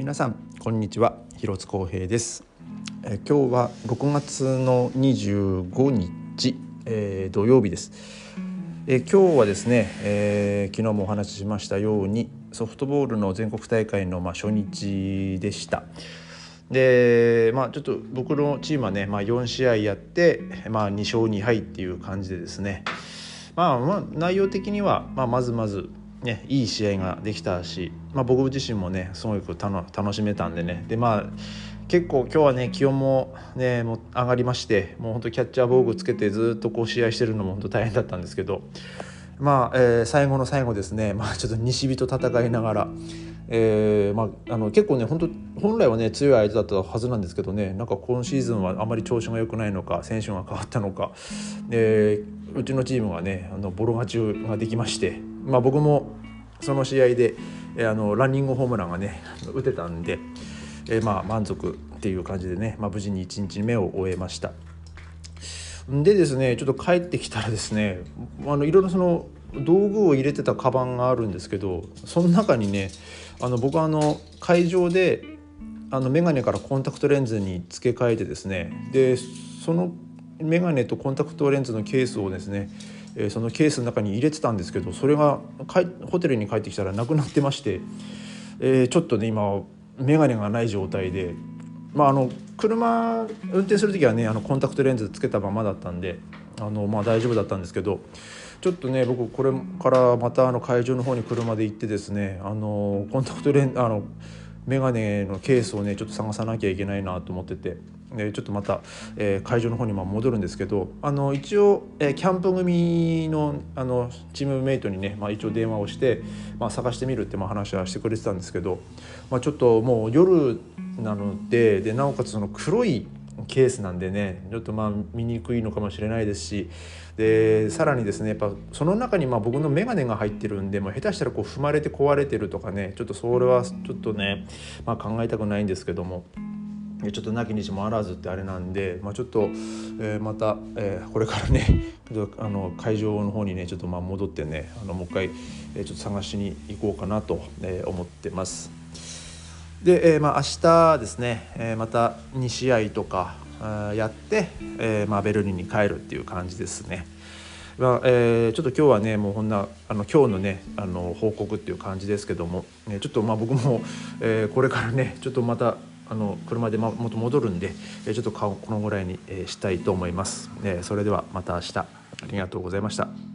皆さんこんにちは。広津光平です。え今日は6月の25日、えー、土曜日です。え今日はですね、えー、昨日もお話ししましたようにソフトボールの全国大会のまあ初日でした。でまあちょっと僕のチームはね、まあ、4試合やって、まあ、2勝2敗っていう感じでですね。まあまあ内容的には、まあ、まずまずね、いい試合ができたし、まあ、僕自身もねすごく楽しめたんでね。でまあ結構今日はね気温もねもう上がりましてもうほんとキャッチャー防具つけてずっとこう試合してるのも本当大変だったんですけどまあ、えー、最後の最後ですね、まあ、ちょっと西日と戦いながら、えーまあ、あの結構ね本当本来はね強い相手だったはずなんですけどねなんか今シーズンはあまり調子が良くないのか選手が変わったのか、えー、うちのチームがねあのボロ勝ちができましてまあ、僕もその試合で、えー、あのランニングホームランがね打てたんで、えー、まあ満足っていう感じでね、まあ、無事に1日目を終えました。でですねちょっと帰ってきたらですねあのいろいろその道具を入れてたカバンがあるんですけどその中にねあの僕はあの会場であの眼鏡からコンタクトレンズに付け替えてですねでその眼鏡とコンタクトレンズのケースをですねえー、そのケースの中に入れてたんですけどそれがホテルに帰ってきたらなくなってまして、えー、ちょっとね今眼鏡がない状態で、まあ、あの車運転する時はねあのコンタクトレンズつけたままだったんであの、まあ、大丈夫だったんですけどちょっとね僕これからまたあの会場の方に車で行ってですねあのコンタクトレンあの眼鏡のケースをねちょっと探さなきゃいけないなと思ってて。ちょっとまた、え、会場の方に戻るんですけどあの一応、え、キャンプ組のあのチームメイトにね、まあ、一応電話をして、まあ、探してみるってまあ話はしてくれてたんですけど、まあ、ちょっともう夜なのででなおかつその黒いケースなんでねちょっとまあ見にくいのかもしれないですしでさらにですねやっぱその中にまあ僕の眼鏡が入ってるんで、まあ、下手したらこう踏まれて壊れてるとかねちょっとそれはちょっとね、まあ、考えたくないんですけども。ちょっと亡き日もあらずってあれなんで、まあ、ちょっと、えー、また、えー、これからね あの会場の方にねちょっとまあ戻ってねあのもう一回、えー、ちょっと探しに行こうかなと、えー、思ってます。で、えーまあ、明日ですね、えー、また2試合とかやって、えーまあ、ベルリンに帰るっていう感じですね。まあえー、ちょっと今日はねもうこんなあの今日のねあの報告っていう感じですけども、ね、ちょっとまあ僕も、えー、これからねちょっとまたあの車でまもと戻るんでちょっと顔このぐらいにしたいと思います。それではまた明日ありがとうございました。